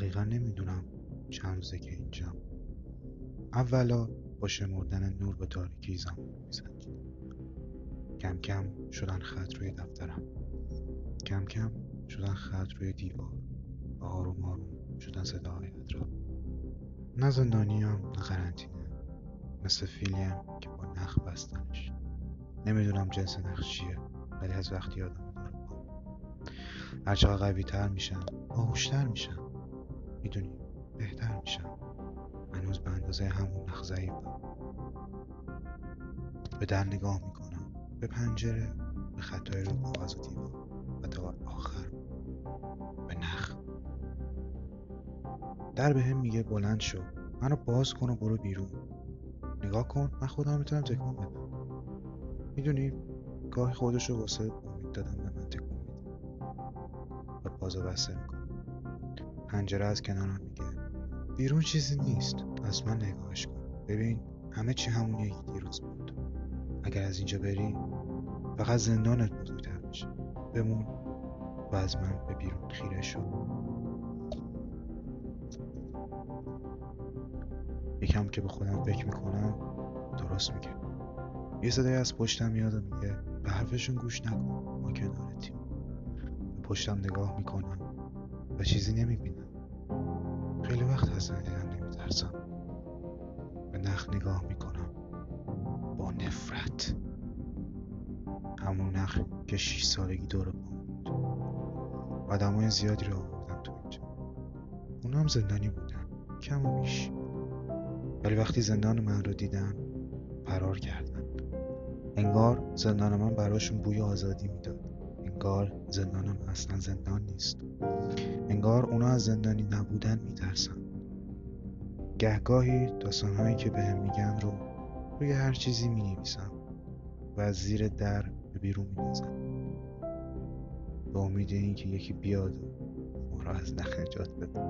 دقیقا نمی‌دونم چند روزه که اینجام. اولا با شمردن نور به تاریکی زمان می‌زنید کم کم شدن خط روی دفترم. کم کم شدن خط روی دیوار. و آروم آروم شدن صداهای اطراف نه زندانیم نه قرنطینه. مثل فیلیم که با نخ بستنش. نمی‌دونم جنس نخ چیه ولی از وقتی آدم داره هرچقدر قوی تر میشن باهوشتر میشن می‌دونی. بهتر میشن هنوز به اندازه همون نخ ضعیفم. به در نگاه می‌کنم. به پنجره به خطای رو کاغذ و دیوار و تا آخر. به نخ. در به هم میگه بلند شو. منو باز کن و برو بیرون. نگاه کن. من خودم می‌تونم تکون بدم. می‌دونی؟ گاهی خودش رو واسه امید دادم به من تکون میده. و بازو بسته می‌کنم پنجره از کنارم میگه. بیرون چیزی نیست. از من نگاهش کن. ببین همه چی همونیه که دیروز بود. اگر از اینجا بری فقط زندانت بزرگتر میشه. بمون و از من به بیرون خیره شو. یکم که به خودم فکر می‌کنم درست میگه. یه صدای از پشتم میاد و میگه به حرفشون گوش نکن. ما کنارتیم به پشتم نگاه می‌کنم و چیزی نمی‌بینم. ندیدم نمیترسم به نخ نگاه می‌کنم. با نفرت. همون نخ که شیش سالگی دور بود. آدمای زیادی رو آوردم تو اینجا. اونا هم زندانی بودن. کم و بیش. ولی وقتی زندان من رو دیدن فرار کردن. انگار زندان من براشون بوی آزادی می‌داد. انگار زندان من اصلا زندان نیست. انگار اونا از زندانی نبودن میترسن. گهگاهی داستانهایی که به میگن رو روی هر چیزی می و از زیر در به بیرون می به امید اینکه یکی بیاد و ما را از نخ نجات بده